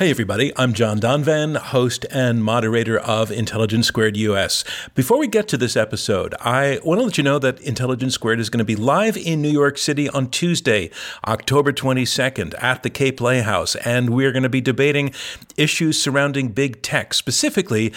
Hey everybody, I'm John Donvan, host and moderator of Intelligence Squared US. Before we get to this episode, I want to let you know that Intelligence Squared is going to be live in New York City on Tuesday, October 22nd at the Kaye Playhouse, and we're going to be debating issues surrounding big tech, specifically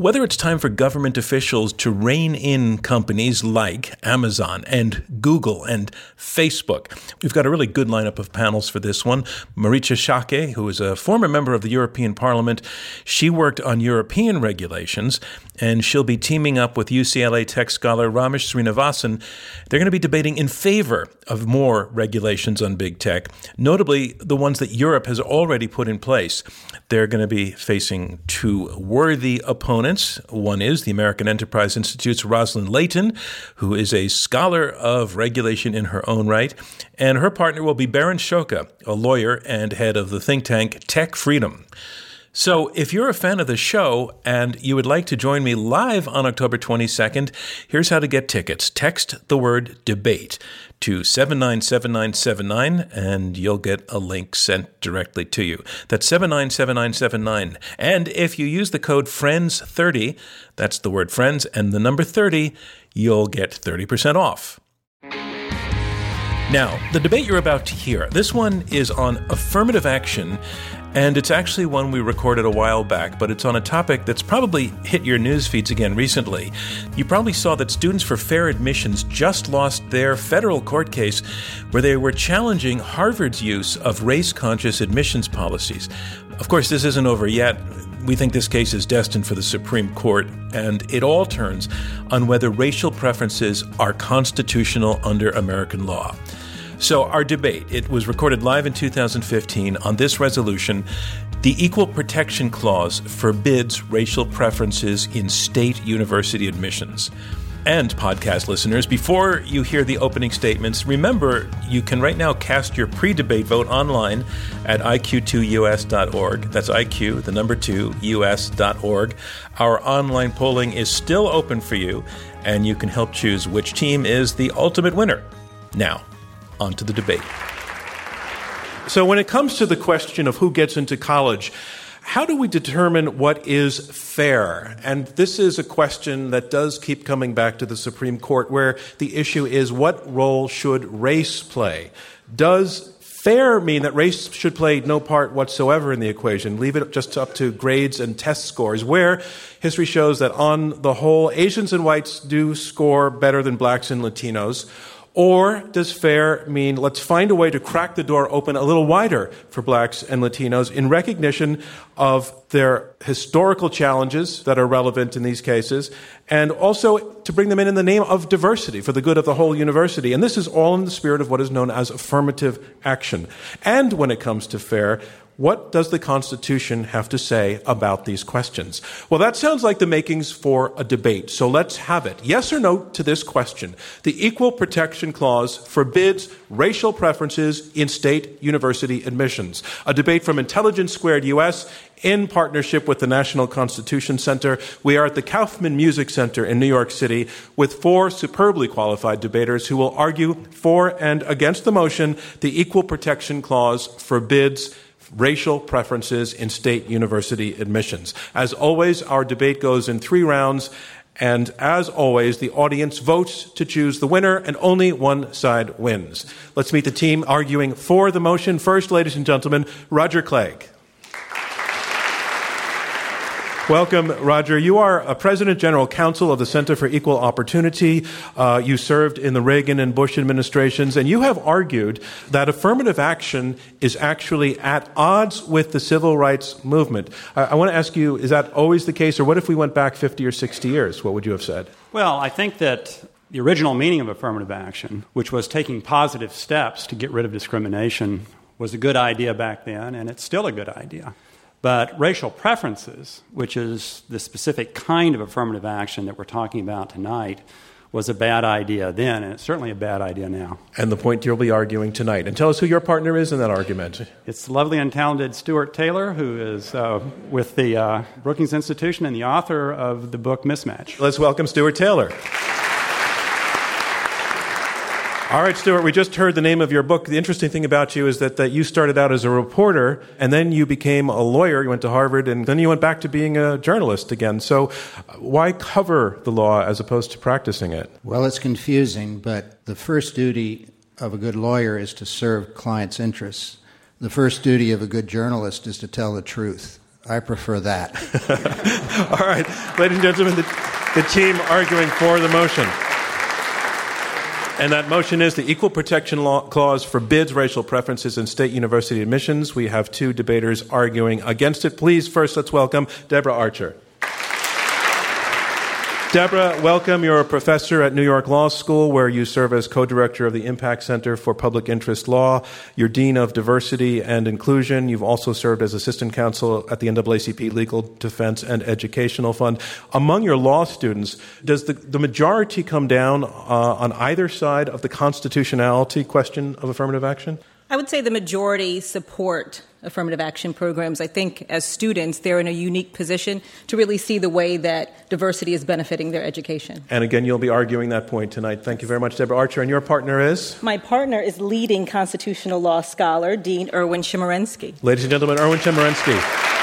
whether it's time for government officials to rein in companies like Amazon and Google and Facebook. We've got a really good lineup of panels for this one. Marietje Schaake, who is a former member of the European Parliament, she worked on European regulations, and she'll be teaming up with UCLA tech scholar Ramesh Srinivasan. They're going to be debating in favor of more regulations on big tech, notably the ones that Europe has already put in place. They're going to be facing two worthy opponents. One is the American Enterprise Institute's Roslyn Layton, who is a scholar of regulation in her own right, and her partner will be Berin Szoka, a lawyer and head of the think tank Tech Freedom. So, if you're a fan of the show and you would like to join me live on October 22nd, here's how to get tickets. Text the word debate to 797979 and you'll get a link sent directly to you. That's 797979. And if you use the code FRIENDS30, that's the word friends and the number 30, you'll get 30% off. Now, the debate you're about to hear, this one is on affirmative action and it's actually one we recorded a while back, but it's on a topic that's probably hit your news feeds again recently. You probably saw that Students for Fair Admissions just lost their federal court case where they were challenging Harvard's use of race conscious admissions policies. Of course, this isn't over yet. We think this case is destined for the Supreme Court, and it all turns on whether racial preferences are constitutional under American law. So, our debate, it was recorded live in 2015 on this resolution. The Equal Protection Clause forbids racial preferences in state university admissions. And podcast listeners, before you hear the opening statements, remember you can right now cast your pre debate vote online at iq2us.org. That's IQ, the number two, us.org. Our online polling is still open for you, and you can help choose which team is the ultimate winner. Now, onto the debate. So, when it comes to the question of who gets into college, how do we determine what is fair? And this is a question that does keep coming back to the Supreme Court, where the issue is what role should race play? Does fair mean that race should play no part whatsoever in the equation? Leave it just up to grades and test scores, where history shows that on the whole, Asians and whites do score better than blacks and Latinos. Or does fair mean let's find a way to crack the door open a little wider for blacks and Latinos in recognition of their historical challenges that are relevant in these cases, and also to bring them in in the name of diversity for the good of the whole university. And this is all in the spirit of what is known as affirmative action. And when it comes to fair, what does the Constitution have to say about these questions? Well, that sounds like the makings for a debate. So let's have it. Yes or no to this question. The Equal Protection Clause forbids racial preferences in state university admissions. A debate from Intelligence Squared US in partnership with the National Constitution Center. We are at the Kaufman Music Center in New York City with four superbly qualified debaters who will argue for and against the motion the Equal Protection Clause forbids racial preferences in state university admissions. As always, our debate goes in three rounds. And as always, the audience votes to choose the winner, and only one side wins. Let's meet the team arguing for the motion. First, ladies and gentlemen, Roger Clegg. Welcome, Roger. You are a President General Counsel of the Center for Equal Opportunity. Uh, you served in the Reagan and Bush administrations, and you have argued that affirmative action is actually at odds with the civil rights movement. I, I want to ask you is that always the case, or what if we went back 50 or 60 years? What would you have said? Well, I think that the original meaning of affirmative action, which was taking positive steps to get rid of discrimination, was a good idea back then, and it's still a good idea. But racial preferences, which is the specific kind of affirmative action that we're talking about tonight, was a bad idea then, and it's certainly a bad idea now. And the point you'll be arguing tonight. And tell us who your partner is in that argument. It's lovely and talented Stuart Taylor, who is uh, with the uh, Brookings Institution and the author of the book Mismatch. Let's welcome Stuart Taylor. All right, Stuart, we just heard the name of your book. The interesting thing about you is that, that you started out as a reporter and then you became a lawyer. You went to Harvard and then you went back to being a journalist again. So, uh, why cover the law as opposed to practicing it? Well, it's confusing, but the first duty of a good lawyer is to serve clients' interests. The first duty of a good journalist is to tell the truth. I prefer that. All right, ladies and gentlemen, the, the team arguing for the motion. And that motion is the Equal Protection Law Clause forbids racial preferences in state university admissions. We have two debaters arguing against it. Please, first, let's welcome Deborah Archer. Deborah, welcome. You're a professor at New York Law School, where you serve as co director of the Impact Center for Public Interest Law. You're Dean of Diversity and Inclusion. You've also served as assistant counsel at the NAACP Legal Defense and Educational Fund. Among your law students, does the, the majority come down uh, on either side of the constitutionality question of affirmative action? I would say the majority support affirmative action programs. I think as students, they're in a unique position to really see the way that diversity is benefiting their education. And again, you'll be arguing that point tonight. Thank you very much, Deborah Archer. And your partner is? My partner is leading constitutional law scholar, Dean Erwin Chemerinsky. Ladies and gentlemen, Erwin Chemerinsky.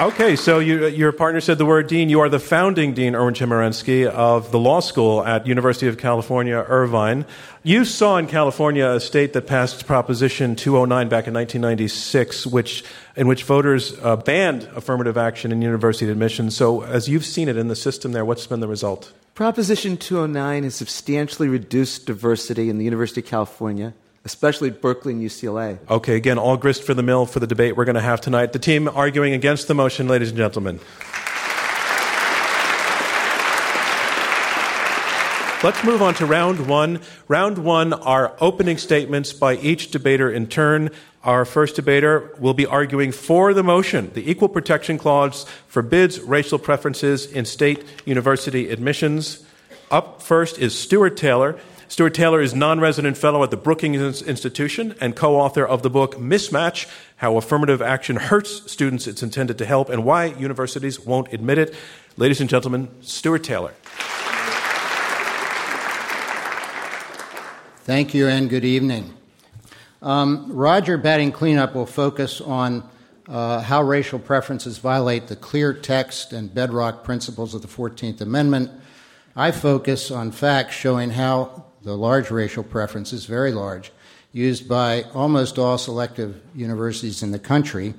Okay, so you, your partner said the word dean. You are the founding dean, Erwin Chemerinsky, of the law school at University of California, Irvine. You saw in California a state that passed Proposition 209 back in 1996, which, in which voters uh, banned affirmative action in university admissions. So, as you've seen it in the system there, what's been the result? Proposition 209 has substantially reduced diversity in the University of California especially Berkeley and UCLA. Okay, again, all grist for the mill for the debate we're going to have tonight. The team arguing against the motion, ladies and gentlemen. Let's move on to round one. Round one are opening statements by each debater in turn. Our first debater will be arguing for the motion. The Equal Protection Clause forbids racial preferences in state university admissions. Up first is Stuart Taylor. Stuart Taylor is non resident fellow at the Brookings Institution and co author of the book Mismatch How Affirmative Action Hurts Students It's Intended to Help and Why Universities Won't Admit It. Ladies and gentlemen, Stuart Taylor. Thank you and good evening. Um, Roger Batting Cleanup will focus on uh, how racial preferences violate the clear text and bedrock principles of the 14th Amendment. I focus on facts showing how the large racial preferences, very large, used by almost all selective universities in the country,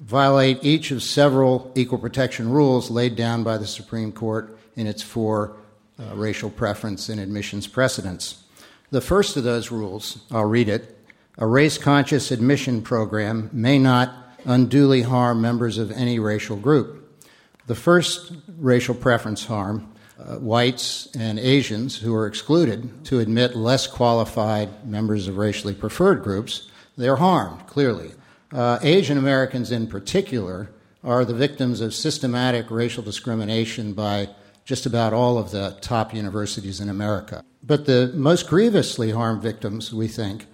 violate each of several equal protection rules laid down by the Supreme Court in its four uh, racial preference and admissions precedents. The first of those rules, I'll read it a race conscious admission program may not unduly harm members of any racial group. The first racial preference harm uh, whites and Asians who are excluded to admit less qualified members of racially preferred groups, they're harmed, clearly. Uh, Asian Americans, in particular, are the victims of systematic racial discrimination by just about all of the top universities in America. But the most grievously harmed victims, we think,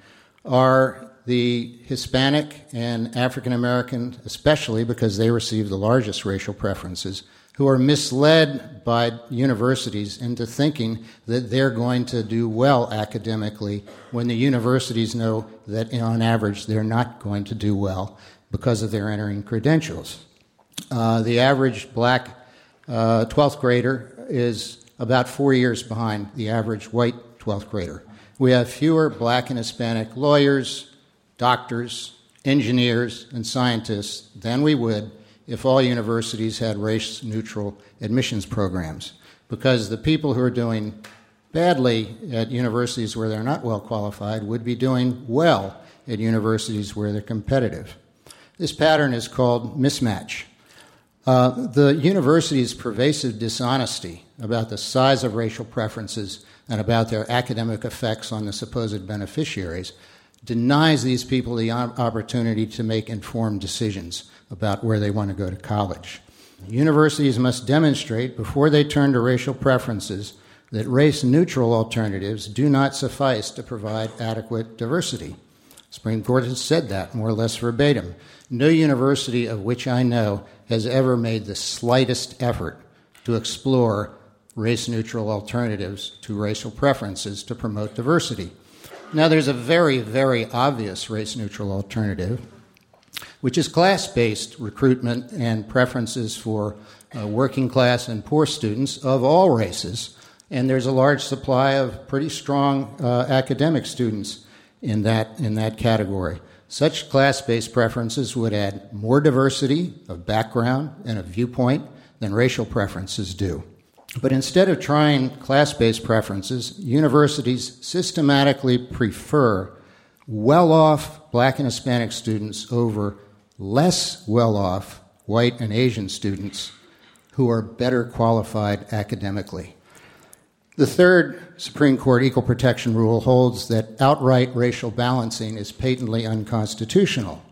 are the Hispanic and African American, especially because they receive the largest racial preferences, who are misled by universities into thinking that they're going to do well academically when the universities know that on average they're not going to do well because of their entering credentials. Uh, the average black uh, 12th grader is about four years behind the average white 12th grader. We have fewer black and Hispanic lawyers, doctors, engineers, and scientists than we would if all universities had race neutral admissions programs. Because the people who are doing badly at universities where they're not well qualified would be doing well at universities where they're competitive. This pattern is called mismatch. Uh, the university's pervasive dishonesty about the size of racial preferences and about their academic effects on the supposed beneficiaries denies these people the opportunity to make informed decisions about where they want to go to college. Universities must demonstrate before they turn to racial preferences that race neutral alternatives do not suffice to provide adequate diversity. Supreme Court has said that more or less verbatim. No university of which I know has ever made the slightest effort to explore race neutral alternatives to racial preferences to promote diversity. Now, there's a very, very obvious race neutral alternative, which is class based recruitment and preferences for uh, working class and poor students of all races. And there's a large supply of pretty strong uh, academic students in that, in that category. Such class based preferences would add more diversity of background and of viewpoint than racial preferences do. But instead of trying class based preferences, universities systematically prefer well off black and Hispanic students over less well off white and Asian students who are better qualified academically. The third Supreme Court equal protection rule holds that outright racial balancing is patently unconstitutional.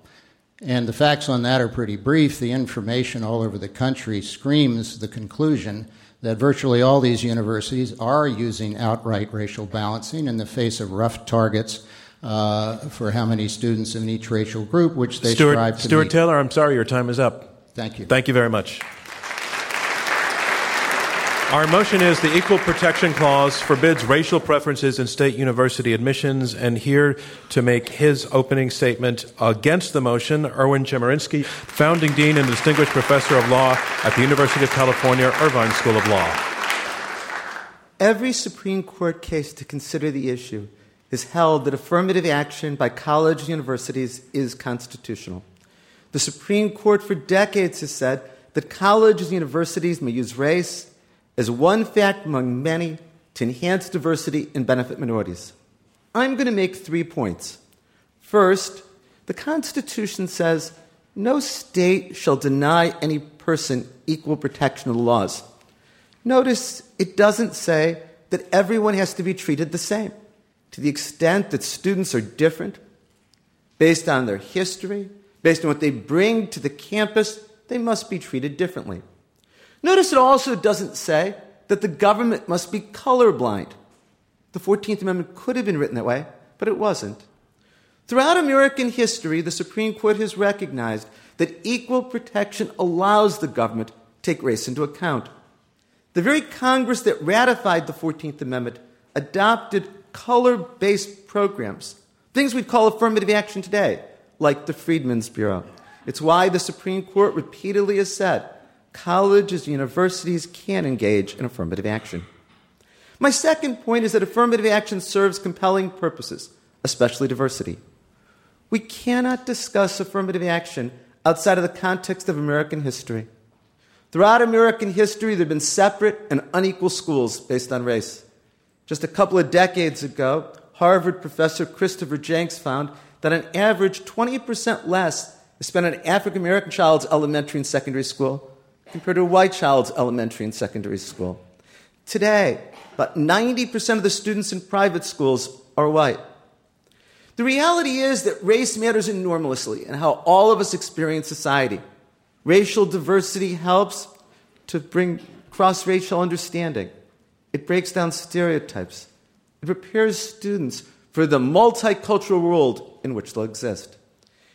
And the facts on that are pretty brief. The information all over the country screams the conclusion that virtually all these universities are using outright racial balancing in the face of rough targets uh, for how many students in each racial group, which they Stuart, strive to Stuart meet. Taylor, I'm sorry, your time is up. Thank you. Thank you very much. Our motion is the Equal Protection Clause forbids racial preferences in state university admissions. And here to make his opening statement against the motion, Erwin Chemerinsky, founding dean and distinguished professor of law at the University of California, Irvine School of Law. Every Supreme Court case to consider the issue has held that affirmative action by college and universities is constitutional. The Supreme Court for decades has said that colleges and universities may use race as one fact among many to enhance diversity and benefit minorities. I'm going to make three points. First, the Constitution says no state shall deny any person equal protection of the laws. Notice it doesn't say that everyone has to be treated the same. To the extent that students are different, based on their history, based on what they bring to the campus, they must be treated differently. Notice it also doesn't say that the government must be colorblind. The 14th Amendment could have been written that way, but it wasn't. Throughout American history, the Supreme Court has recognized that equal protection allows the government to take race into account. The very Congress that ratified the 14th Amendment adopted color based programs, things we'd call affirmative action today, like the Freedmen's Bureau. It's why the Supreme Court repeatedly has said colleges and universities can engage in affirmative action. My second point is that affirmative action serves compelling purposes, especially diversity. We cannot discuss affirmative action outside of the context of American history. Throughout American history, there have been separate and unequal schools based on race. Just a couple of decades ago, Harvard professor Christopher Jencks found that on average, 20% less is spent on an African American child's elementary and secondary school compared to a white child's elementary and secondary school. Today, about 90% of the students in private schools are white. The reality is that race matters enormously in how all of us experience society. Racial diversity helps to bring cross racial understanding, it breaks down stereotypes, it prepares students for the multicultural world in which they'll exist.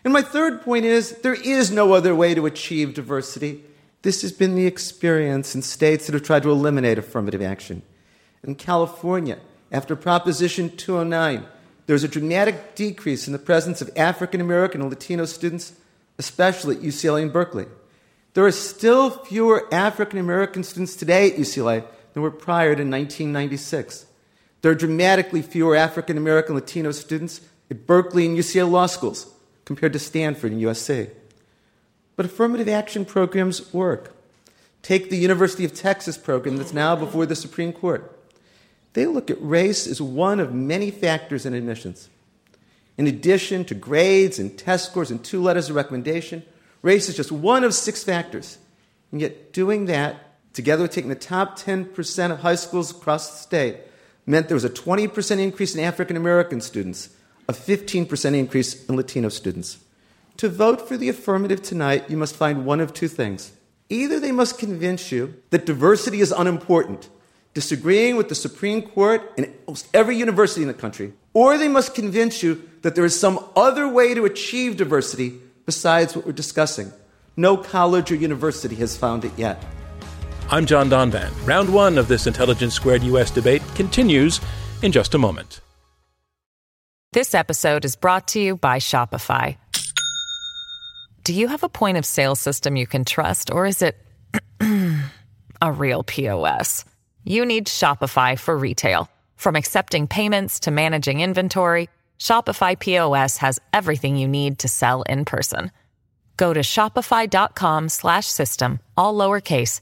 And my third point is there is no other way to achieve diversity this has been the experience in states that have tried to eliminate affirmative action. In California, after Proposition 209, there was a dramatic decrease in the presence of African American and Latino students, especially at UCLA and Berkeley. There are still fewer African American students today at UCLA than were prior to 1996. There are dramatically fewer African American Latino students at Berkeley and UCLA law schools compared to Stanford and USC. But affirmative action programs work. Take the University of Texas program that's now before the Supreme Court. They look at race as one of many factors in admissions. In addition to grades and test scores and two letters of recommendation, race is just one of six factors. And yet, doing that, together taking the top 10% of high schools across the state, meant there was a 20% increase in African American students, a 15% increase in Latino students. To vote for the affirmative tonight, you must find one of two things. Either they must convince you that diversity is unimportant, disagreeing with the Supreme Court and almost every university in the country, or they must convince you that there is some other way to achieve diversity besides what we're discussing. No college or university has found it yet. I'm John Donvan. Round one of this Intelligence Squared US debate continues in just a moment. This episode is brought to you by Shopify. Do you have a point of sale system you can trust, or is it a real POS? You need Shopify for retail. From accepting payments to managing inventory, Shopify POS has everything you need to sell in person. Go to shopify.com/system all lowercase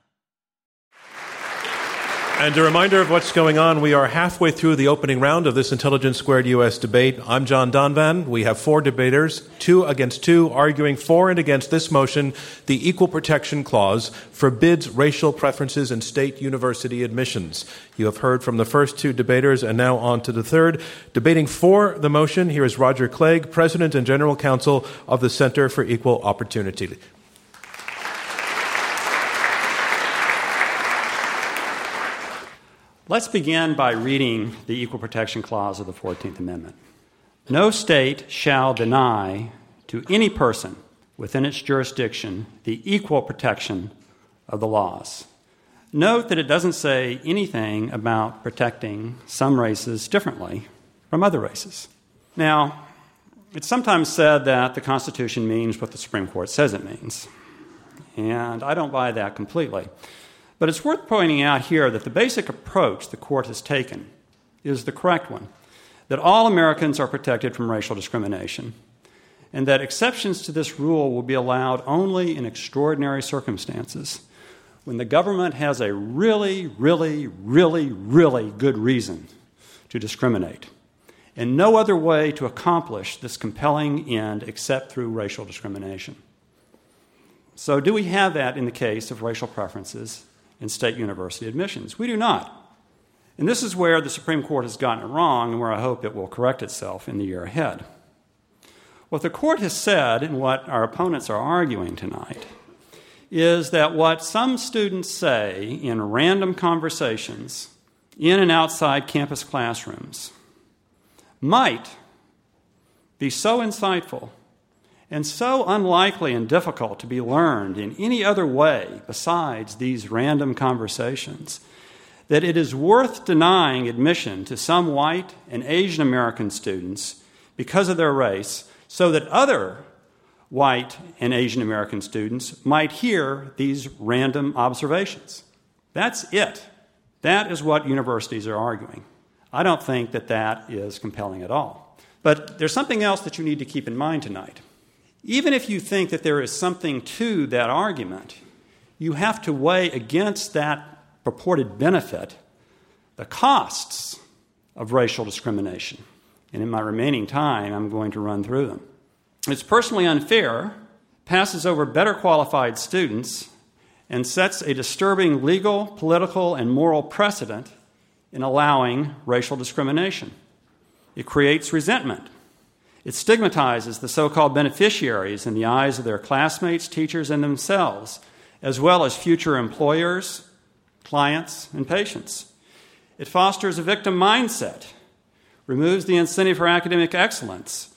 And a reminder of what's going on. We are halfway through the opening round of this Intelligence Squared US debate. I'm John Donvan. We have four debaters, two against two, arguing for and against this motion. The Equal Protection Clause forbids racial preferences in state university admissions. You have heard from the first two debaters, and now on to the third. Debating for the motion, here is Roger Clegg, President and General Counsel of the Center for Equal Opportunity. Let's begin by reading the Equal Protection Clause of the 14th Amendment. No state shall deny to any person within its jurisdiction the equal protection of the laws. Note that it doesn't say anything about protecting some races differently from other races. Now, it's sometimes said that the Constitution means what the Supreme Court says it means, and I don't buy that completely. But it's worth pointing out here that the basic approach the court has taken is the correct one that all Americans are protected from racial discrimination, and that exceptions to this rule will be allowed only in extraordinary circumstances when the government has a really, really, really, really good reason to discriminate, and no other way to accomplish this compelling end except through racial discrimination. So, do we have that in the case of racial preferences in state university admissions. We do not. And this is where the Supreme Court has gotten it wrong and where I hope it will correct itself in the year ahead. What the court has said, and what our opponents are arguing tonight, is that what some students say in random conversations in and outside campus classrooms might be so insightful and so unlikely and difficult to be learned in any other way besides these random conversations that it is worth denying admission to some white and Asian American students because of their race so that other white and Asian American students might hear these random observations. That's it. That is what universities are arguing. I don't think that that is compelling at all. But there's something else that you need to keep in mind tonight. Even if you think that there is something to that argument, you have to weigh against that purported benefit the costs of racial discrimination. And in my remaining time, I'm going to run through them. It's personally unfair, passes over better qualified students, and sets a disturbing legal, political, and moral precedent in allowing racial discrimination. It creates resentment it stigmatizes the so called beneficiaries in the eyes of their classmates, teachers, and themselves, as well as future employers, clients, and patients. It fosters a victim mindset, removes the incentive for academic excellence,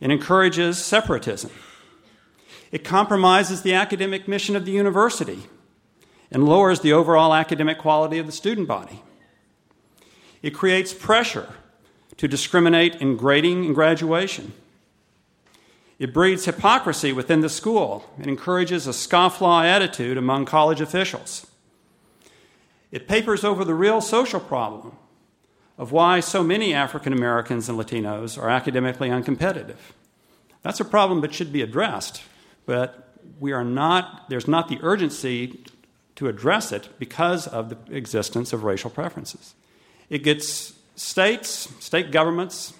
and encourages separatism. It compromises the academic mission of the university and lowers the overall academic quality of the student body. It creates pressure to discriminate in grading and graduation. It breeds hypocrisy within the school and encourages a scofflaw attitude among college officials. It papers over the real social problem of why so many African Americans and Latinos are academically uncompetitive. That's a problem that should be addressed, but we are not, there's not the urgency to address it because of the existence of racial preferences. It gets states, state governments,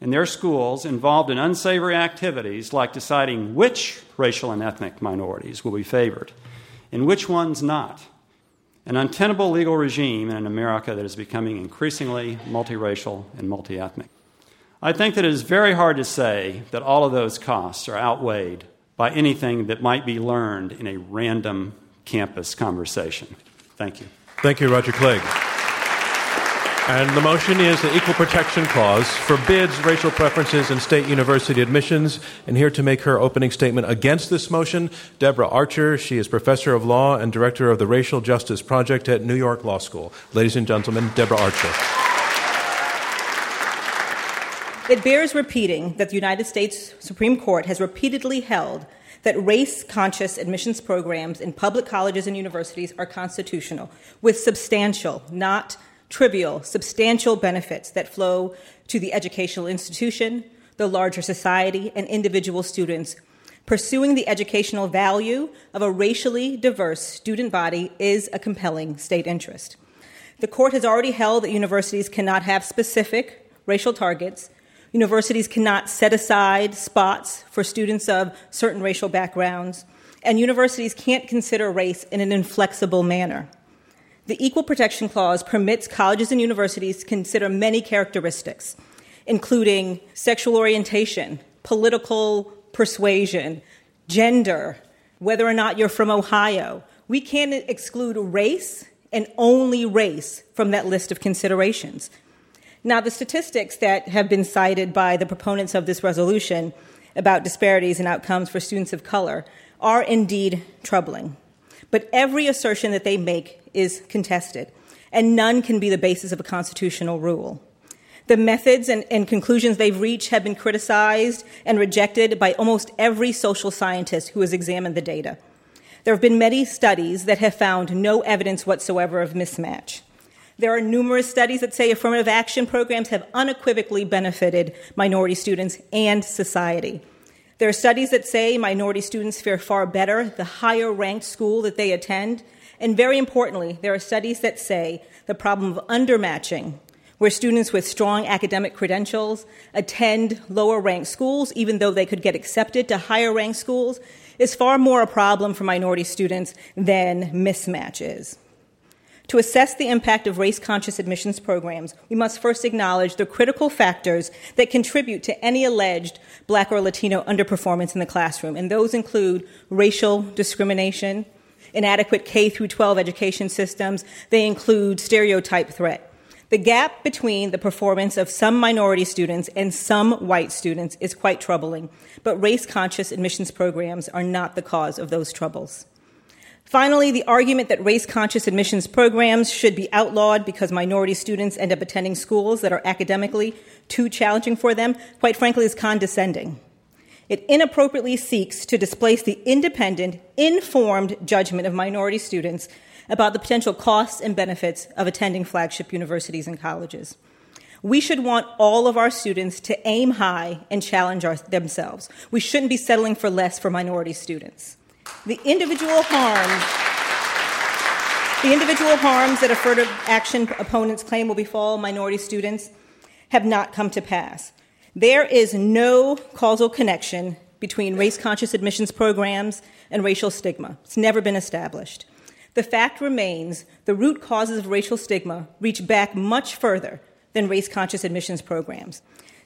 and their schools involved in unsavory activities like deciding which racial and ethnic minorities will be favored and which ones not. an untenable legal regime in an America that is becoming increasingly multiracial and multiethnic. I think that it is very hard to say that all of those costs are outweighed by anything that might be learned in a random campus conversation. Thank you. Thank you, Roger Clegg. And the motion is the Equal Protection Clause forbids racial preferences in state university admissions. And here to make her opening statement against this motion, Deborah Archer. She is professor of law and director of the Racial Justice Project at New York Law School. Ladies and gentlemen, Deborah Archer. It bears repeating that the United States Supreme Court has repeatedly held that race conscious admissions programs in public colleges and universities are constitutional, with substantial, not trivial, substantial benefits that flow to the educational institution, the larger society, and individual students. Pursuing the educational value of a racially diverse student body is a compelling state interest. The court has already held that universities cannot have specific racial targets. Universities cannot set aside spots for students of certain racial backgrounds. And universities can't consider race in an inflexible manner. The Equal Protection Clause permits colleges and universities to consider many characteristics, including sexual orientation, political persuasion, gender, whether or not you're from Ohio. We can't exclude race and only race from that list of considerations. Now, the statistics that have been cited by the proponents of this resolution about disparities in outcomes for students of color are indeed troubling. But every assertion that they make is contested, and none can be the basis of a constitutional rule. The methods and, and, conclusions they've reached have been criticized and rejected by almost every social scientist who has examined the data. There have been many studies that have found no evidence whatsoever of mismatch. There are numerous studies that say affirmative action programs have unequivocally benefited minority students and society. There are studies that say minority students fare far better the higher ranked school that they attend. And very importantly, there are studies that say the problem of undermatching, where students with strong academic credentials attend lower ranked schools, even though they could get accepted to higher ranked schools, is far more a problem for minority students than mismatch is. To assess the impact of race conscious admissions programs, we must first acknowledge the critical factors that contribute to any alleged black or Latino underperformance in the classroom, and those include racial discrimination, inadequate K through 12 education systems, they include stereotype threat. The gap between the performance of some minority students and some white students is quite troubling, but race conscious admissions programs are not the cause of those troubles. Finally, the argument that race conscious admissions programs should be outlawed because minority students end up attending schools that are academically too challenging for them, quite frankly, is condescending. It inappropriately seeks to displace the independent, informed judgment of minority students about the potential costs and benefits of attending flagship universities and colleges. We should want all of our students to aim high and challenge our, themselves. We shouldn't be settling for less for minority students. The individual harms, the individual harms that affirmative action opponents claim will befall minority students have not come to pass. There is no causal connection between race conscious admissions programs and racial stigma. It's never been established. The fact remains the root causes of racial stigma reach back much further than race conscious admissions programs.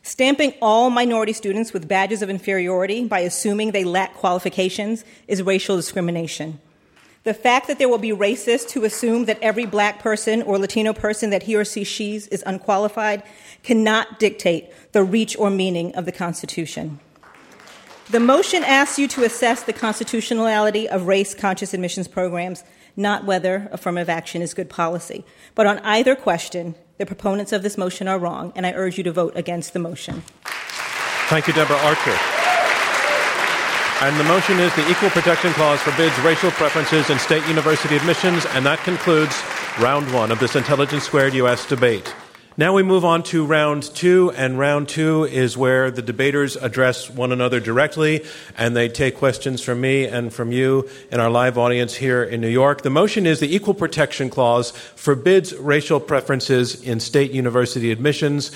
Stamping all minority students with badges of inferiority by assuming they lack qualifications is racial discrimination. The fact that there will be racists who assume that every black person or Latino person that he or she sees is unqualified cannot dictate the reach or meaning of the Constitution. The motion asks you to assess the constitutionality of race conscious admissions programs, not whether affirmative action is good policy. But on either question, the proponents of this motion are wrong, and I urge you to vote against the motion. Thank you, Deborah Archer. And the motion is the Equal Protection Clause forbids racial preferences in state university admissions, and that concludes round one of this Intelligence Squared US debate. Now we move on to round two, and round two is where the debaters address one another directly, and they take questions from me and from you in our live audience here in New York. The motion is the Equal Protection Clause forbids racial preferences in state university admissions.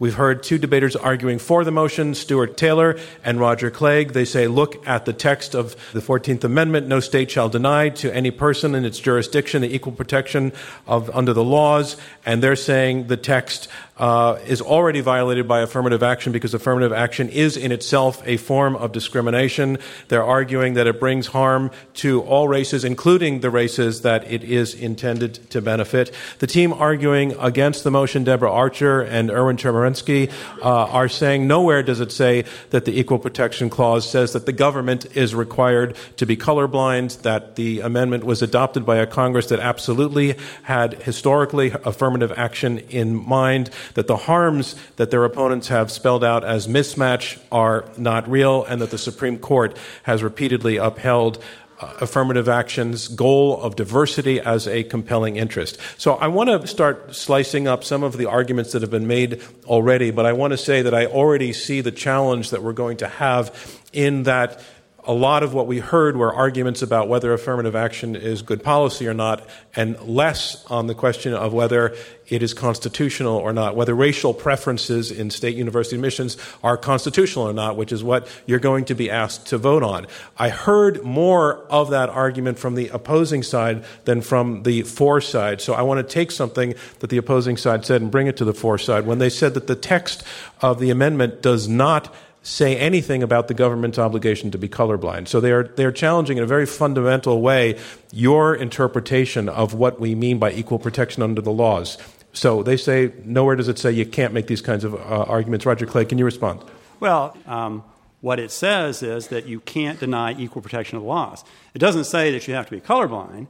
We've heard two debaters arguing for the motion, Stuart Taylor and Roger Clegg. They say, look at the text of the 14th Amendment. No state shall deny to any person in its jurisdiction the equal protection of under the laws. And they're saying the text uh, is already violated by affirmative action because affirmative action is in itself a form of discrimination. They're arguing that it brings harm to all races, including the races that it is intended to benefit. The team arguing against the motion, Deborah Archer and Erwin Chemerinsky, uh, are saying nowhere does it say that the Equal Protection Clause says that the government is required to be colorblind, that the amendment was adopted by a Congress that absolutely had historically affirmative action in mind that the harms that their opponents have spelled out as mismatch are not real, and that the Supreme Court has repeatedly upheld uh, affirmative action's goal of diversity as a compelling interest. So I want to start slicing up some of the arguments that have been made already, but I want to say that I already see the challenge that we're going to have in that a lot of what we heard were arguments about whether affirmative action is good policy or not, and less on the question of whether it is constitutional or not, whether racial preferences in state university admissions are constitutional or not, which is what you're going to be asked to vote on. I heard more of that argument from the opposing side than from the for side. So I want to take something that the opposing side said and bring it to the for side when they said that the text of the amendment does not say anything about the government's obligation to be colorblind. So they are, they are challenging in a very fundamental way your interpretation of what we mean by equal protection under the laws. So they say, nowhere does it say you can't make these kinds of uh, arguments. Roger Clegg, can you respond? Well, um, what it says is that you can't deny equal protection of the laws. It doesn't say that you have to be colorblind,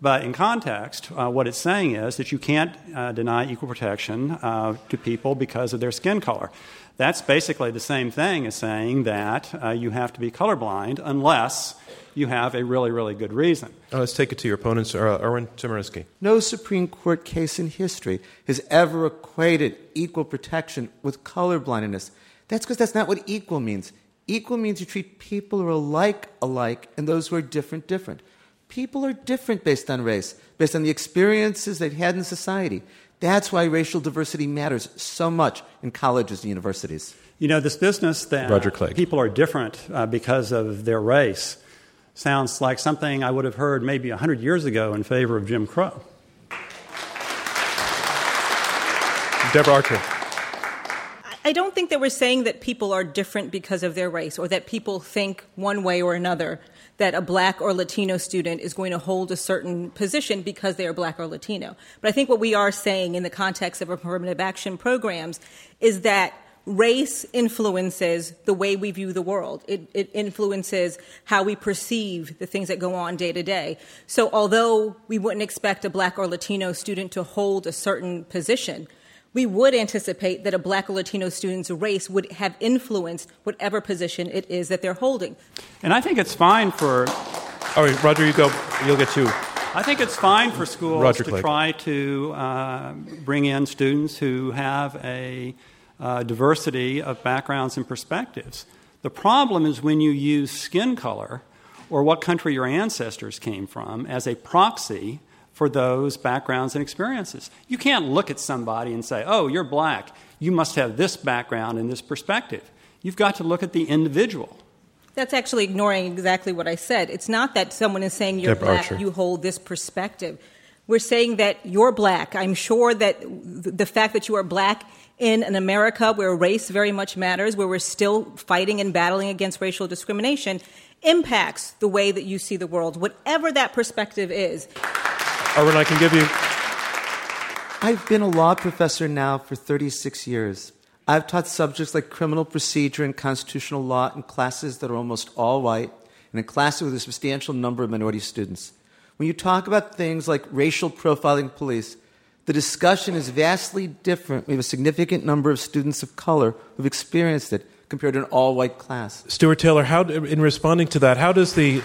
but in context, uh, what it's saying is that you can't uh, deny equal protection uh, to people because of their skin color. That's basically the same thing as saying that uh, you have to be colorblind unless you have a really, really good reason. Oh, let's take it to your opponents, uh, Erwin Chemerinsky. No Supreme Court case in history has ever equated equal protection with colorblindness. That's because that's not what equal means. Equal means you treat people who are alike alike and those who are different different. People are different based on race, based on the experiences they've had in society. That's why racial diversity matters so much in colleges and universities. You know, this business that Roger Clegg. people are different uh, because of their race sounds like something I would have heard maybe 100 years ago in favor of Jim Crow. Deborah Archer. I don't think that we're saying that people are different because of their race or that people think one way or another that a black or Latino student is going to hold a certain position because they are black or Latino. But I think what we are saying in the context of affirmative action programs is that race influences the way we view the world. It, it, influences how we perceive the things that go on day to day. So although we wouldn't expect a black or Latino student to hold a certain position, we would anticipate that a black or Latino student's race would have influenced whatever position it is that they're holding. And I think it's fine for. All right, Roger, you go. You'll get two. I think it's fine for schools Roger to Clegg. try to uh, bring in students who have a uh, diversity of backgrounds and perspectives. The problem is when you use skin color or what country your ancestors came from as a proxy for those backgrounds and experiences. You can't look at somebody and say, oh, you're black. You must have this background and this perspective. You've got to look at the individual. That's actually ignoring exactly what I said. It's not that someone is saying you're Deborah black, Archer. you hold this perspective. We're saying that you're black. I'm sure that the fact that you are black in an America where race very much matters, where we're still fighting and battling against racial discrimination, impacts the way that you see the world, whatever that perspective is. Erwin, I can give you. I've been a law professor now for 36 years. I've taught subjects like criminal procedure and constitutional law in classes that are almost all white and in classes with a substantial number of minority students. When you talk about things like racial profiling police, the discussion is vastly different. We have a significant number of students of color who've experienced it compared to an all white class. Stuart Taylor, how, in responding to that, how does the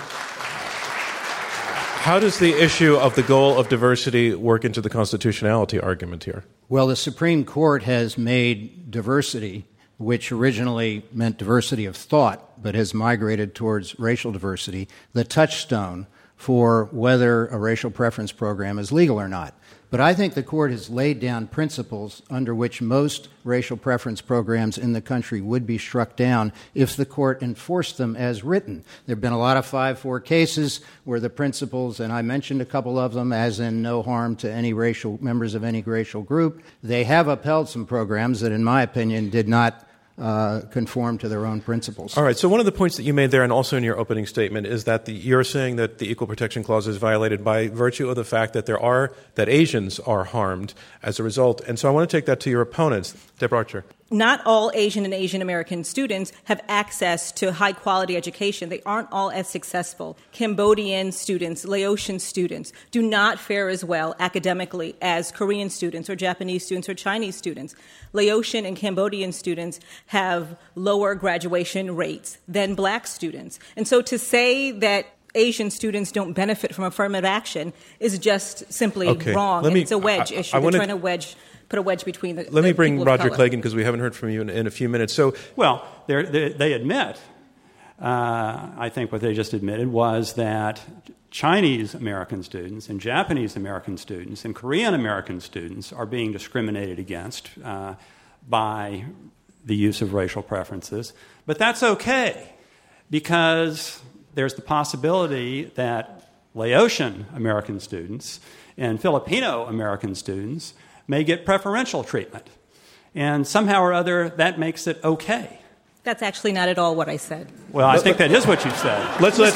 how does the issue of the goal of diversity work into the constitutionality argument here? Well, the Supreme Court has made diversity, which originally meant diversity of thought, but has migrated towards racial diversity, the touchstone for whether a racial preference program is legal or not. But I think the court has laid down principles under which most racial preference programs in the country would be struck down if the court enforced them as written. There have been a lot of 5 4 cases where the principles, and I mentioned a couple of them, as in no harm to any racial members of any racial group, they have upheld some programs that, in my opinion, did not uh, conform to their own principles. All right. So one of the points that you made there, and also in your opening statement, is that the, you're saying that the Equal Protection Clause is violated by virtue of the fact that there are that Asians are harmed as a result. And so I want to take that to your opponents, Deb Archer not all Asian and Asian American students have access to high quality education. They aren't all as successful. Cambodian students, Laotian students do not fare as well academically as Korean students or Japanese students or Chinese students. Laotian and Cambodian students have lower graduation rates than black students. And so to say that Asian students don't benefit from affirmative action is just simply okay. wrong. Me, it's a wedge I, issue. I They're trying to wedge put a wedge between the. Let the me bring Roger Clegg because we haven't heard from you in, in, a few minutes. So, well, they they admit. Uh, I think what they just admitted was that Chinese American students and Japanese American students and Korean American students are being discriminated against uh, by the use of racial preferences. But that's okay because there's the possibility that Laotian American students and Filipino American students may get preferential treatment. And somehow or other, that makes it okay. That's actually not at all what I said. Well, I think that is what you said. Let's let,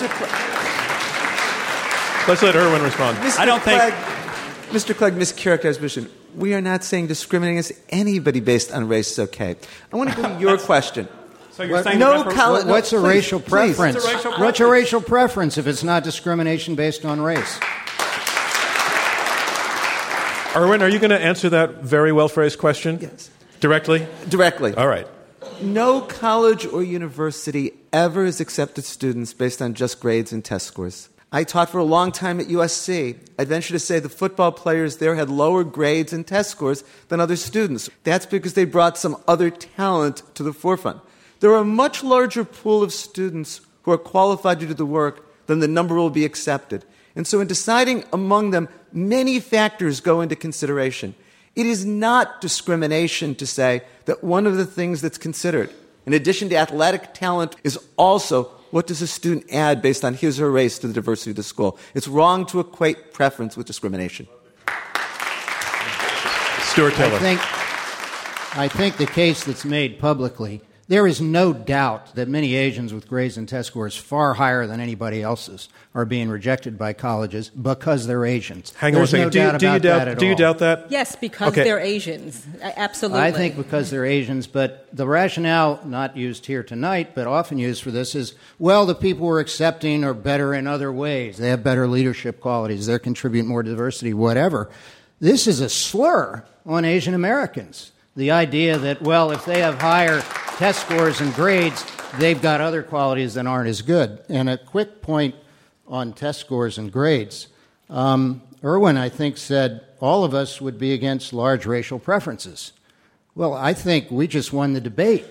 let's let Erwin respond. Mr. I don't Clegg, think. Mr. Clegg mischaracterized mission. We are not saying discriminating against anybody based on race is okay. I want to go to your question. So you're What- saying no prefer- college- no, What's a please, racial please. preference? What's a racial What's a preference? racial preference if it's not discrimination based on race? Erwin, are you going to answer that very well phrased question? Yes. Directly? Directly. All right. No college or university ever has accepted students based on just grades and test scores. I taught for a long time at USC. I'd venture to say the football players there had lower grades and test scores than other students. That's because they brought some other talent to the forefront. There are a much larger pool of students who are qualified to do the work than the number will be accepted. And so, in deciding among them, many factors go into consideration. It is not discrimination to say that one of the things that's considered, in addition to athletic talent, is also what does a student add based on his or her race to the diversity of the school. It's wrong to equate preference with discrimination. Stuart Taylor. I think, I think the case that's made publicly, there is no doubt that many Asians with grades and test scores far higher than anybody else's are being rejected by colleges because they're Asians. Hang on There's a second. No do, you, doubt do, you about doubt, that at do you doubt that? Yes, because Okay. they're Asians. Absolutely. I think because they're Asians, but the rationale not used here tonight, but often used for this is, well, the people we're accepting are better in other ways. They have better leadership qualities. They contribute more diversity, whatever. This is a slur on Asian Americans. The idea that, well, if they have higher test scores and grades, they've got other qualities that aren't as good. And a quick point on test scores and grades. Um, Erwin, I think, said all of us would be against large racial preferences. Well, I think we just won the debate.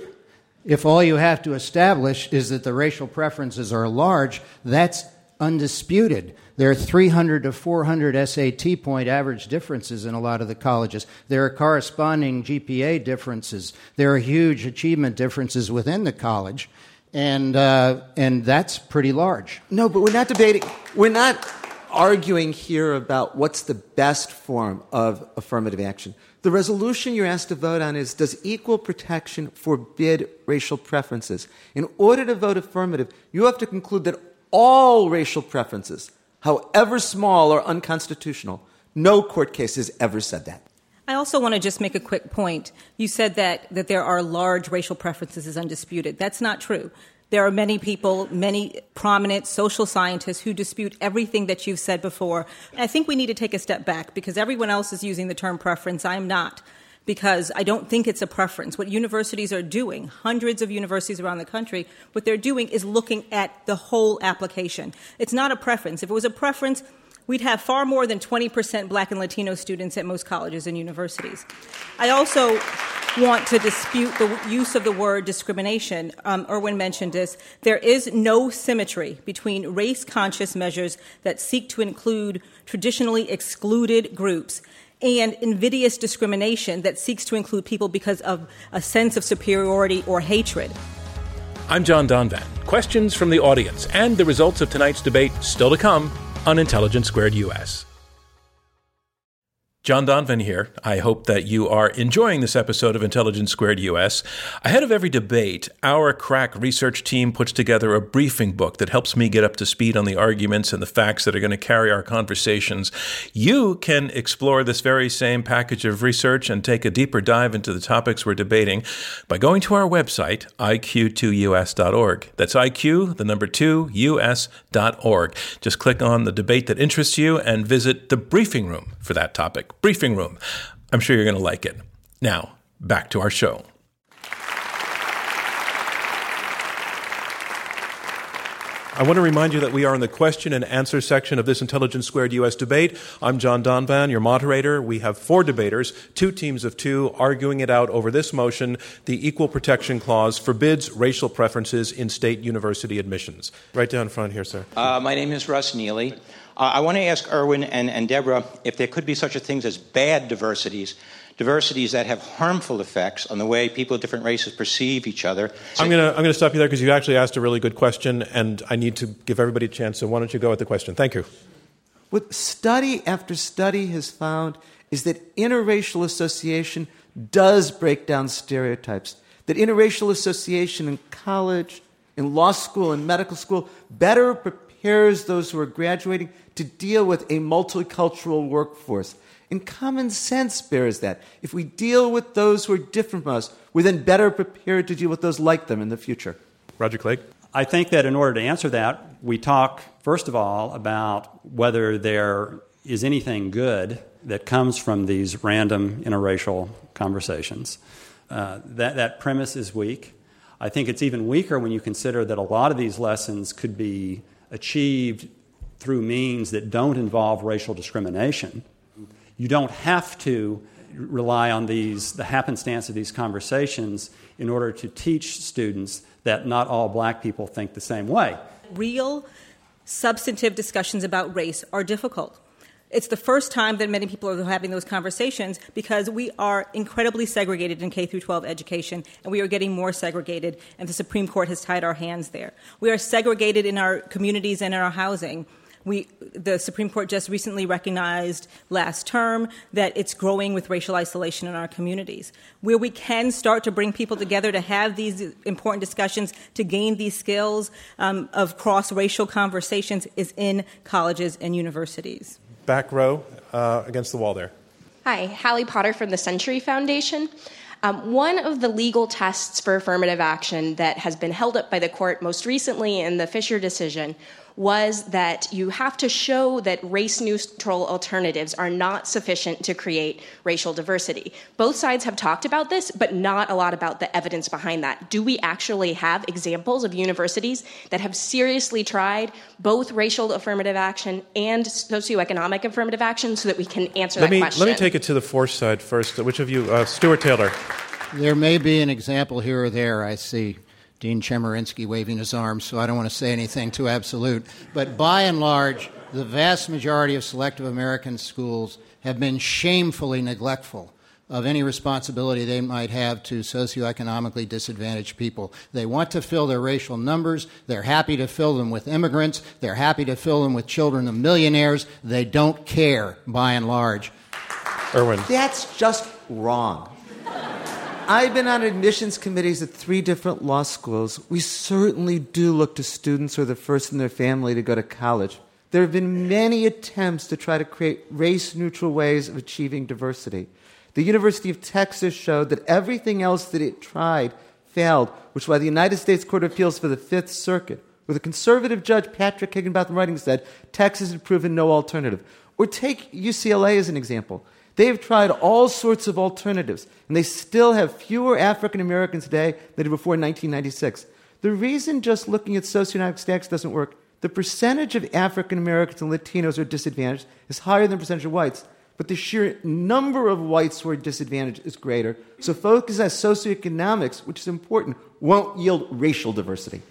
If all you have to establish is that the racial preferences are large, that's undisputed. There are 300 to 400 SAT point average differences in a lot of the colleges. There are corresponding GPA differences. There are huge achievement differences within the college. And, uh, and that's pretty large. No, but we're not debating. We're not arguing here about what's the best form of affirmative action. The resolution you're asked to vote on is Does equal protection forbid racial preferences? In order to vote affirmative, you have to conclude that all racial preferences, however small, are unconstitutional. No court case has ever said that. I also want to just make a quick point. You said that, that there are large racial preferences is undisputed. That's not true. There are many people, many prominent social scientists who dispute everything that you've said before. I think we need to take a step back because everyone else is using the term preference. I'm not because I don't think it's a preference. What universities are doing, hundreds of universities around the country, what they're doing is looking at the whole application. It's not a preference. If it was a preference, we'd have far more than 20% black and Latino students at most colleges and universities. I also want to dispute the use of the word discrimination. Um, Erwin mentioned this. There is no symmetry between race conscious measures that seek to include traditionally excluded groups and invidious discrimination that seeks to include people because of a sense of superiority or hatred. I'm John Donvan. Questions from the audience and the results of tonight's debate still to come on Intelligence Squared US. John Donvan here. I hope that you are enjoying this episode of Intelligence Squared US. Ahead of every debate, our crack research team puts together a briefing book that helps me get up to speed on the arguments and the facts that are going to carry our conversations. You can explore this very same package of research and take a deeper dive into the topics we're debating by going to our website, iq2us.org. That's IQ, the number 2, us.org. Just click on the debate that interests you and visit the briefing room for that topic briefing room. I'm sure you're going to like it. Now, back to our show. I want to remind you that we are in the question and answer section of this Intelligence Squared US debate. I'm John Donvan, your moderator. We have four debaters, two teams of two, arguing it out over this motion the Equal Protection Clause forbids racial preferences in state university admissions. Right down front here, sir. Uh, my name is Russ Neely. Uh, I want to ask Erwin and, and Deborah if there could be such a thing as bad diversities, diversities that have harmful effects on the way people of different races perceive each other. So I'm going to I'm to stop you there because you actually asked a really good question, and I need to give everybody a chance. So why don't you go with the question? Thank you. What study after study has found is that interracial association does break down stereotypes. That interracial association in college, in law school, in medical school better prepares those who are graduating to deal with a multicultural workforce. And common sense bears that. If we deal with those who are different from us, we're then better prepared to deal with those like them in the future. Roger Clegg? I think that in order to answer that, we talk, first of all, about whether there is anything good that comes from these random interracial conversations. Uh, that, that premise is weak. I think it's even weaker when you consider that a lot of these lessons could be achieved through means that don't involve racial discrimination. You don't have to rely on these, the happenstance of these conversations in order to teach students that not all black people think the same way. Real substantive discussions about race are difficult. It's the first time that many people are having those conversations because we are incredibly segregated in K through 12 education and we are getting more segregated and the Supreme Court has tied our hands there. We are segregated in our communities and in our housing. We, the Supreme Court just recently recognized last term that it's growing with racial isolation in our communities. Where we can start to bring people together to have these important discussions, to gain these skills um, of cross racial conversations, is in colleges and universities. Back row uh, against the wall there. Hi, Halley Potter from the Century Foundation. Um, one of the legal tests for affirmative action that has been held up by the court most recently in the Fisher decision was that you have to show that race neutral alternatives are not sufficient to create racial diversity. Both sides have talked about this, but not a lot about the evidence behind that. Do we actually have examples of universities that have seriously tried both racial affirmative action and socioeconomic affirmative action so that we can answer let that me, question? Let me take it to the force side first. Which of you? Uh, Stuart Taylor. There may be an example here or there, I see. Dean Chemerinsky waving his arms, so I don't want to say anything too absolute. But by and large, the vast majority of selective American schools have been shamefully neglectful of any responsibility they might have to socioeconomically disadvantaged people. They want to fill their racial numbers. They're happy to fill them with immigrants. They're happy to fill them with children of millionaires. They don't care, by and large. Erwin. That's just wrong. I've been on admissions committees at three different law schools. We certainly do look to students who are the first in their family to go to college. There have been many attempts to try to create race neutral ways of achieving diversity. The University of Texas showed that everything else that it tried failed, which is why the United States Court of Appeals for the Fifth Circuit, where the conservative judge Patrick Higginbotham writing said Texas had proven no alternative. Or take UCLA as an example. They've tried all sorts of alternatives, and they still have fewer African Americans today than before 1996. The reason just looking at socioeconomic stacks doesn't work, the percentage of African Americans and Latinos who are disadvantaged is higher than the percentage of whites, but the sheer number of whites who are disadvantaged is greater. So focus on socioeconomics, which is important, won't yield racial diversity.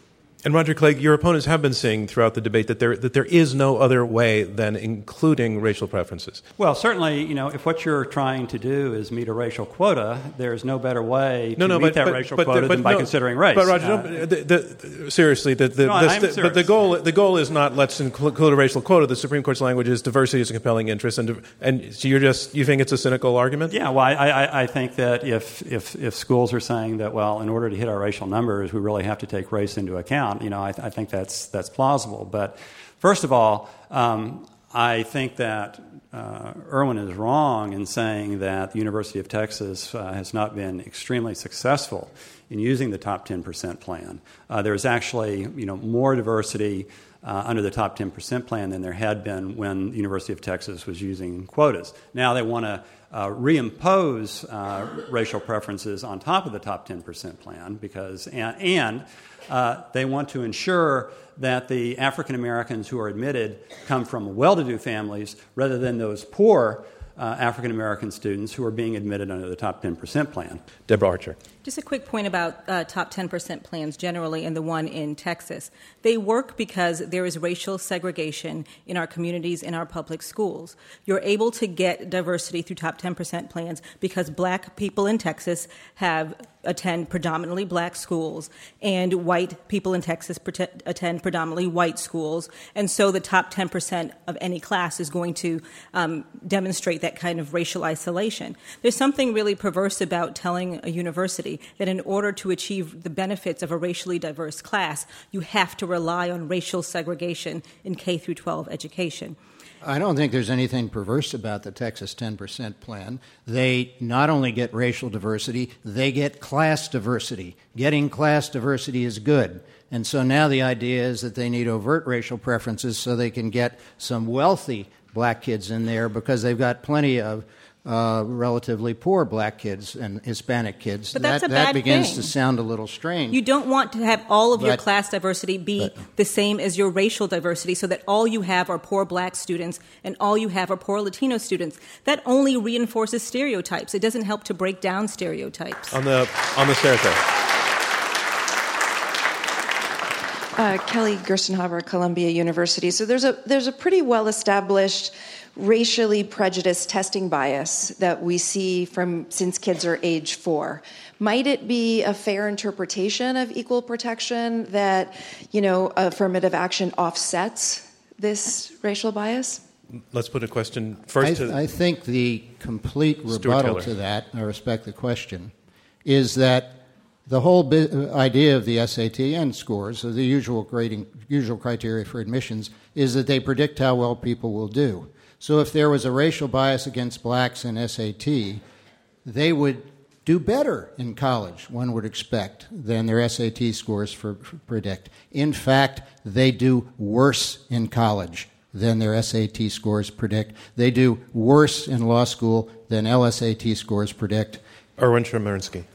And Roger Clegg, your opponents have been saying throughout the debate that there that there is no other way than including racial preferences. Well, certainly, you know, if what you're trying to do is meet a racial quota, there's no better way to no, no, meet but, that but, racial but, quota but, than by no, considering race. But Roger, Uh, the, the, seriously, the, the, No, I'm but the goal the goal is not let's include a racial quota. The Supreme Court's language is diversity is a compelling interest, and and so you're just you think it's a cynical argument? Yeah, well, I, I, I think that if, if, if schools are saying that, well, in order to hit our racial numbers, we really have to take race into account, you know, I, I think that's, that's plausible. But first of all, um, I think that uh, Erwin is wrong in saying that the University of Texas uh, has not been extremely successful in using the top 10% plan. Uh, there's actually, you know, more diversity uh, under the top 10% plan than there had been when the University of Texas was using quotas. Now they want to uh, reimpose uh, racial preferences on top of the top 10% plan because, and, and uh, they want to ensure that the African Americans who are admitted come from well to do families rather than those poor uh, African American students who are being admitted under the top 10% plan. Deborah Archer. Just a quick point about uh, top 10% plans generally and the one in Texas. They work because there is racial segregation in our communities, in our public schools. You're able to get diversity through top 10% plans because black people in Texas have attend predominantly black schools and white people in Texas prote- attend predominantly white schools. And so the top 10% of any class is going to um, demonstrate that kind of racial isolation. There's something really perverse about telling a university that in order to achieve the benefits of a racially diverse class, you have to rely on racial segregation in K through 12 education. I don't think there's anything perverse about the Texas 10% plan. They not only get racial diversity, they get class diversity. Getting class diversity is good. And so now the idea is that they need overt racial preferences so they can get some wealthy black kids in there because they've got plenty of uh, relatively poor black kids and Hispanic kids. But that's that, a that bad begins thing. to sound a little strange. You don't want to have all of your class diversity be the same as your racial diversity so that all you have are poor black students and all you have are poor Latino students. That only reinforces stereotypes. It doesn't help to break down stereotypes. On the on the stairs there. Uh, Kelly Gerstenhaber, Columbia University. So there's a there's a pretty well established racially prejudiced testing bias that we see from since kids are age four. Might it be a fair interpretation of equal protection that you know affirmative action offsets this racial bias? Let's put a question I, first to I think the complete rebuttal to that, I respect the question, is that the whole bi- uh, idea of the SATN scores, or the usual grading, usual criteria for admissions, is that they predict how well people will do. So if there was a racial bias against blacks in SAT, they would do better in college, one would expect, than their SAT scores for, for predict. In fact, they do worse in college than their SAT scores predict. They do worse in law school than LSAT scores predict. Erwin Chemerinsky.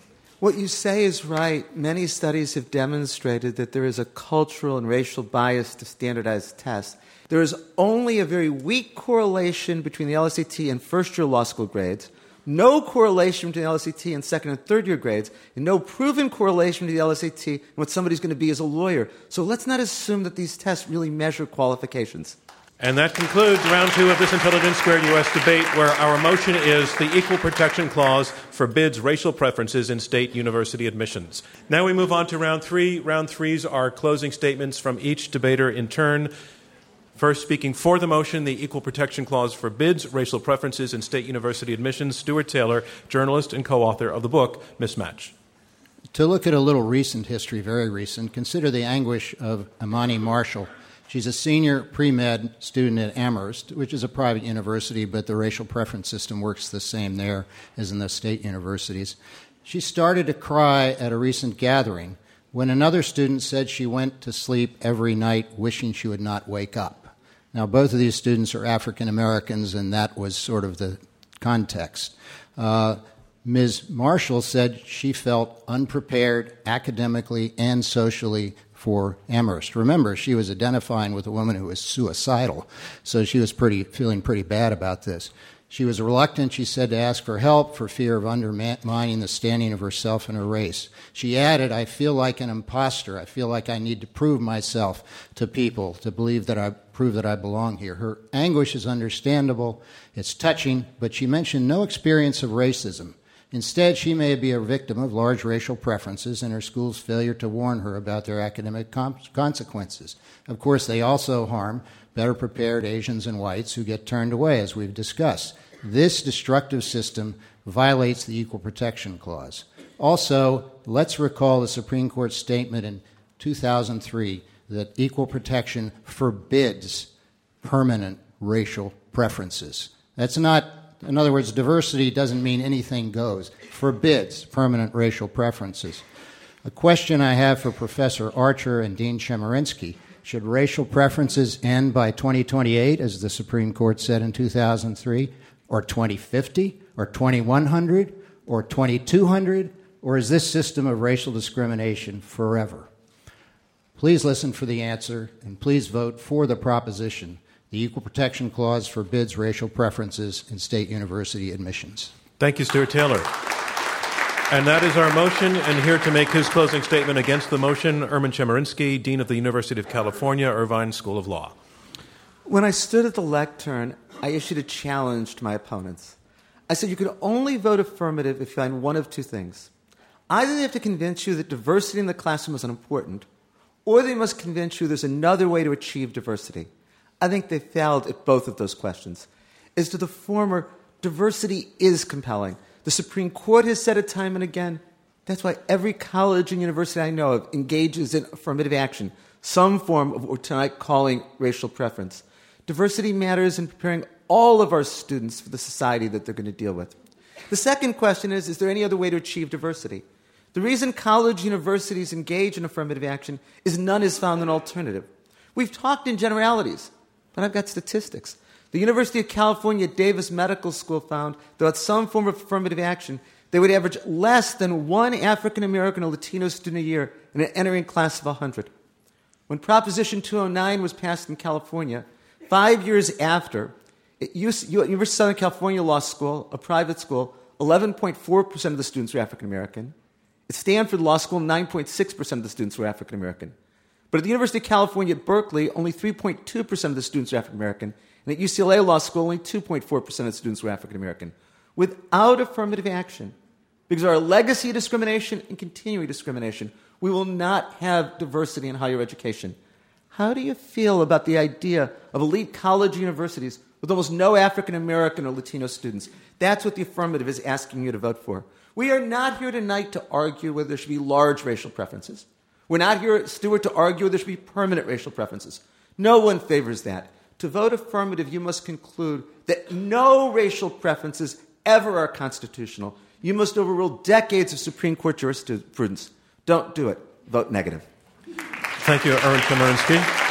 What you say is right. Many studies have demonstrated that there is a cultural and racial bias to standardized tests. There is only a very weak correlation between the LSAT and first year law school grades, no correlation between the LSAT and second and third year grades, and no proven correlation between the LSAT and what somebody's going to be as a lawyer. So let's not assume that these tests really measure qualifications. And that concludes round two of this Intelligence Squared U.S. debate, where our motion is the Equal Protection Clause forbids racial preferences in state university admissions. Now we move on to round three. Round threes are closing statements from each debater in turn. First, speaking for the motion, the Equal Protection Clause forbids racial preferences in state university admissions, Stuart Taylor, journalist and co author of the book Mismatch. To look at a little recent history, very recent, consider the anguish of Amani Marshall. She's a senior pre med student at Amherst, which is a private university, but the racial preference system works the same there as in the state universities. She started to cry at a recent gathering when another student said she went to sleep every night wishing she would not wake up. Now, both of these students are African Americans, and that was sort of the context. Uh, Ms. Marshall said she felt unprepared academically and socially for Amherst. Remember, she was identifying with a woman who was suicidal, so she was pretty feeling pretty bad about this. She was reluctant, she said, to ask for help for fear of undermining the standing of herself and her race. She added, I feel like an impostor. I feel like I need to prove myself to people, to believe that I prove that I belong here. Her anguish is understandable, it's touching, but she mentioned no experience of racism. Instead, she may be a victim of large racial preferences and her school's failure to warn her about their academic com- consequences. Of course, they also harm better prepared Asians and whites who get turned away, as we've discussed. This destructive system violates the Equal Protection Clause. Also, let's recall the Supreme Court's statement in 2003 that equal protection forbids permanent racial preferences. That's not, in other words, diversity doesn't mean anything goes, forbids permanent racial preferences. A question I have for Professor Archer and Dean Chemerinsky should racial preferences end by 2028, as the Supreme Court said in 2003? or 2050 or 2100 or 2200? Or is this system of racial discrimination forever? Please listen for the answer and please vote for the proposition. The Equal Protection Clause forbids racial preferences in state university admissions. Thank you, Stuart Taylor. And that is our motion. And here to make his closing statement against the motion, Erwin Chemerinsky, Dean of the University of California, Irvine School of Law. When I stood at the lectern, I issued a challenge to my opponents. I said you can only vote affirmative if you find one of two things. Either they have to convince you that diversity in the classroom is unimportant, or they must convince you there's another way to achieve diversity. I think they failed at both of those questions. As to the former, diversity is compelling. The Supreme Court has said it time and again. That's why every college and university I know of engages in affirmative action, some form of what tonight calling racial preference. Diversity matters in preparing all of our students for the society that they're going to deal with. The second question is Is there any other way to achieve diversity? The reason college universities engage in affirmative action is none has found an alternative. We've talked in generalities, but I've got statistics. The University of California Davis Medical School found that without some form of affirmative action, they would average less than one African American or Latino student a year in an entering class of 100. When Proposition 209 was passed in California, five years after, at University of Southern California Law School, a private school, 11.4% of the students were African American. At Stanford Law School, 9.6% of the students were African American. But at the University of California at Berkeley, only 3.2% of the students were African American. And at UCLA Law School, only 2.4% of the students were African American. Without affirmative action, because of our legacy of discrimination and continuing discrimination, we will not have diversity in higher education. How do you feel about the idea of elite college universities with almost no African American or Latino students. That's what the affirmative is asking you to vote for. We are not here tonight to argue whether there should be large racial preferences. We're not here, Stuart, to argue there should be permanent racial preferences. No one favors that. To vote affirmative, you must conclude that no racial preferences ever are constitutional. You must overrule decades of Supreme Court jurisprudence. Don't do it. Vote negative. Thank you, Erwin Chemerinsky.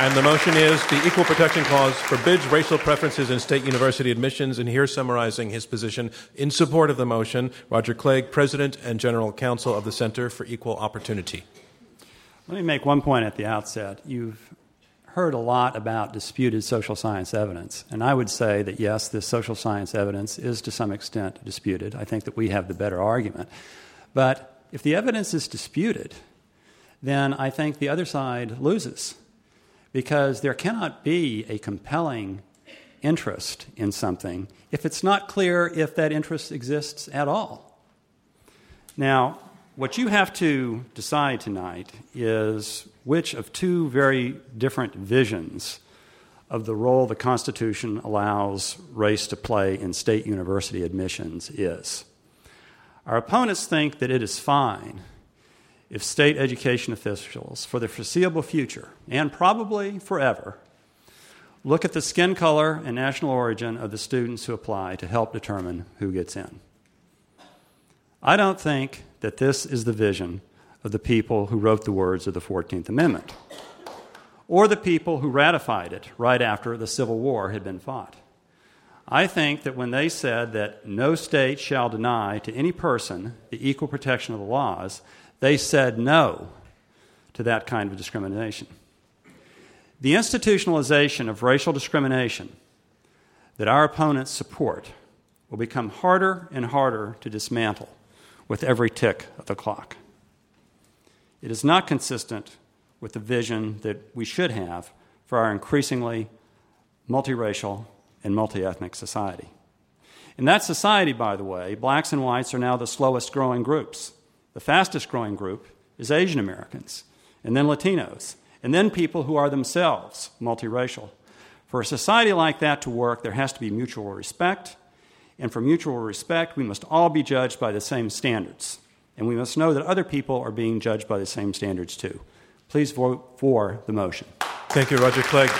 And the motion is the Equal Protection Clause forbids racial preferences in state university admissions. And here summarizing his position in support of the motion, Roger Clegg, President and General Counsel of the Center for Equal Opportunity. Let me make one point at the outset. You've heard a lot about disputed social science evidence. And I would say that yes, this social science evidence is to some extent disputed. I think that we have the better argument. But if the evidence is disputed, then I think the other side loses because there cannot be a compelling interest in something if it's not clear if that interest exists at all. Now, what you have to decide tonight is which of two very different visions of the role the Constitution allows race to play in state university admissions is. Our opponents think that it is fine if state education officials, for the foreseeable future, and probably forever, look at the skin color and national origin of the students who apply to help determine who gets in. I don't think that this is the vision of the people who wrote the words of the 14th Amendment, or the people who ratified it right after the Civil War had been fought. I think that when they said that no state shall deny to any person the equal protection of the laws, they said no to that kind of discrimination. The institutionalization of racial discrimination that our opponents support will become harder and harder to dismantle with every tick of the clock. It is not consistent with the vision that we should have for our increasingly multiracial and multiethnic society. In that society, by the way, blacks and whites are now the slowest growing groups. The fastest growing group is Asian Americans, and then Latinos, and then people who are themselves multiracial. For a society like that to work, there has to be mutual respect, and for mutual respect, we must all be judged by the same standards. And we must know that other people are being judged by the same standards too. Please vote for the motion. Thank you, Roger Clegg.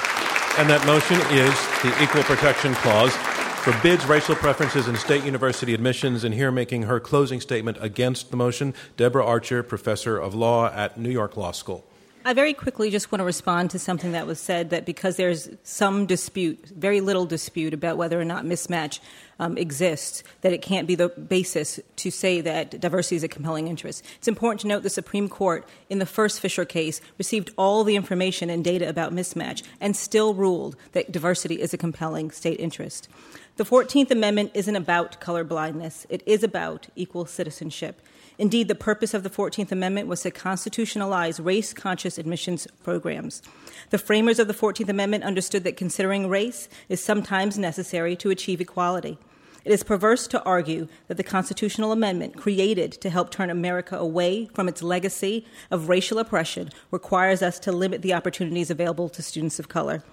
And that motion is the Equal Protection Clause forbids racial preferences in state university admissions. And here making her closing statement against the motion, Deborah Archer, professor of law at New York Law School. I very quickly just want to respond to something that was said that because there's some dispute, very little dispute about whether or not mismatch um, exists, that it can't be the basis to say that diversity is a compelling interest. It's important to note the Supreme Court, in the first Fisher case, received all the information and data about mismatch and still ruled that diversity is a compelling state interest. The 14th Amendment isn't about colorblindness, it is about equal citizenship. Indeed, the purpose of the 14th Amendment was to constitutionalize race conscious admissions programs. The framers of the 14th Amendment understood that considering race is sometimes necessary to achieve equality. It is perverse to argue that the constitutional amendment created to help turn America away from its legacy of racial oppression requires us to limit the opportunities available to students of color.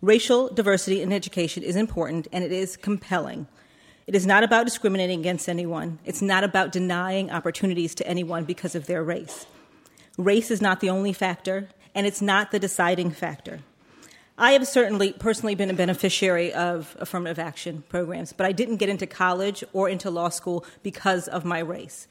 Racial diversity in education is important and it is compelling. It is not about discriminating against anyone. It's not about denying opportunities to anyone because of their race. Race is not the only factor, and it's not the deciding factor. I have certainly personally been a beneficiary of affirmative action programs, but I didn't get into college or into law school because of my race.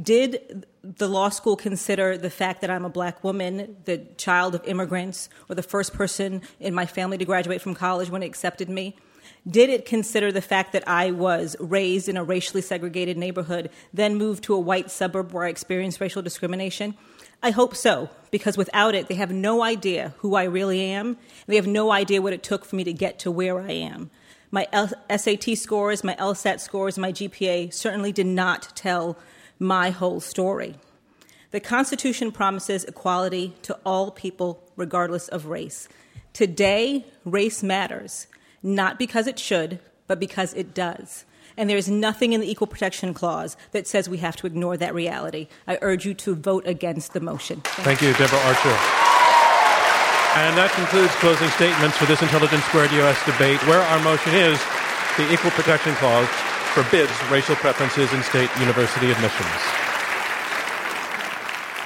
Did the law school consider the fact that I'm a black woman, the child of immigrants, or the first person in my family to graduate from college when it accepted me? Did it consider the fact that I was raised in a racially segregated neighborhood, then moved to a white suburb where I experienced racial discrimination? I hope so, because without it, they have no idea who I really am. They have no idea what it took for me to get to where I am. My L- SAT scores, my LSAT scores, my GPA certainly did not tell my whole story. The Constitution promises equality to all people, regardless of race. Today, race matters not because it should, but because it does. And there is nothing in the Equal Protection Clause that says we have to ignore that reality. I urge you to vote against the motion. Thank, Thank you, Deborah Archer. And that concludes closing statements for this Intelligence Squared US debate, where our motion is the Equal Protection Clause forbids racial preferences in state university admissions.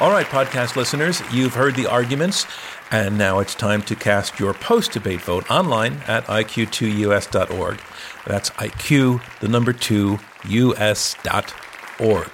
All right, podcast listeners, you've heard the arguments. And now it's time to cast your post debate vote online at iq2us.org. That's IQ, the number two, us.org.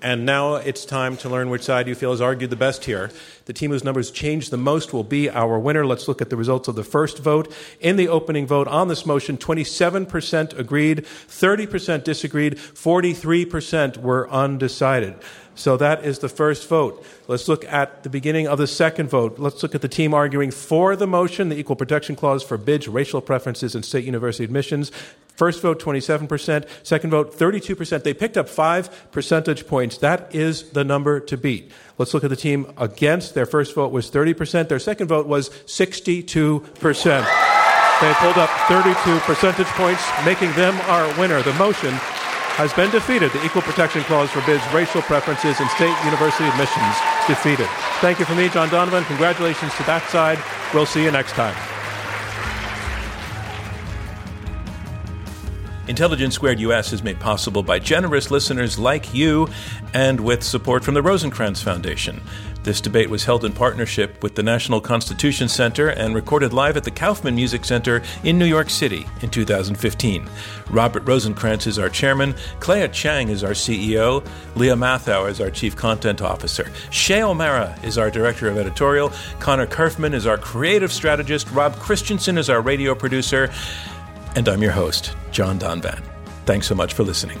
And now it's time to learn which side you feel has argued the best here. The team whose numbers change the most will be our winner. Let's look at the results of the first vote. In the opening vote on this motion, 27% agreed, 30% disagreed, 43% were undecided. So that is the first vote. Let's look at the beginning of the second vote. Let's look at the team arguing for the motion. The Equal Protection Clause forbids racial preferences in state university admissions. First vote, 27%. Second vote, 32%. They picked up five percentage points. That is the number to beat. Let's look at the team against. Their first vote was 30%. Their second vote was 62%. They pulled up 32 percentage points, making them our winner. The motion has been defeated. The Equal Protection Clause forbids racial preferences in state university admissions. Defeated. Thank you from me, John Donvan. Congratulations to that side. We'll see you next time. Intelligence Squared US is made possible by generous listeners like you and with support from the Rosenkranz Foundation. This debate was held in partnership with the National Constitution Center and recorded live at the Kaufman Music Center in New York City in 2015. Robert Rosenkranz is our chairman, Clea Chang is our CEO, Lia Matthow is our chief content officer, Shay O'Mara is our director of editorial, Connor Kerfman is our creative strategist, Rob Christensen is our radio producer, and I'm your host, John Donvan. Thanks so much for listening.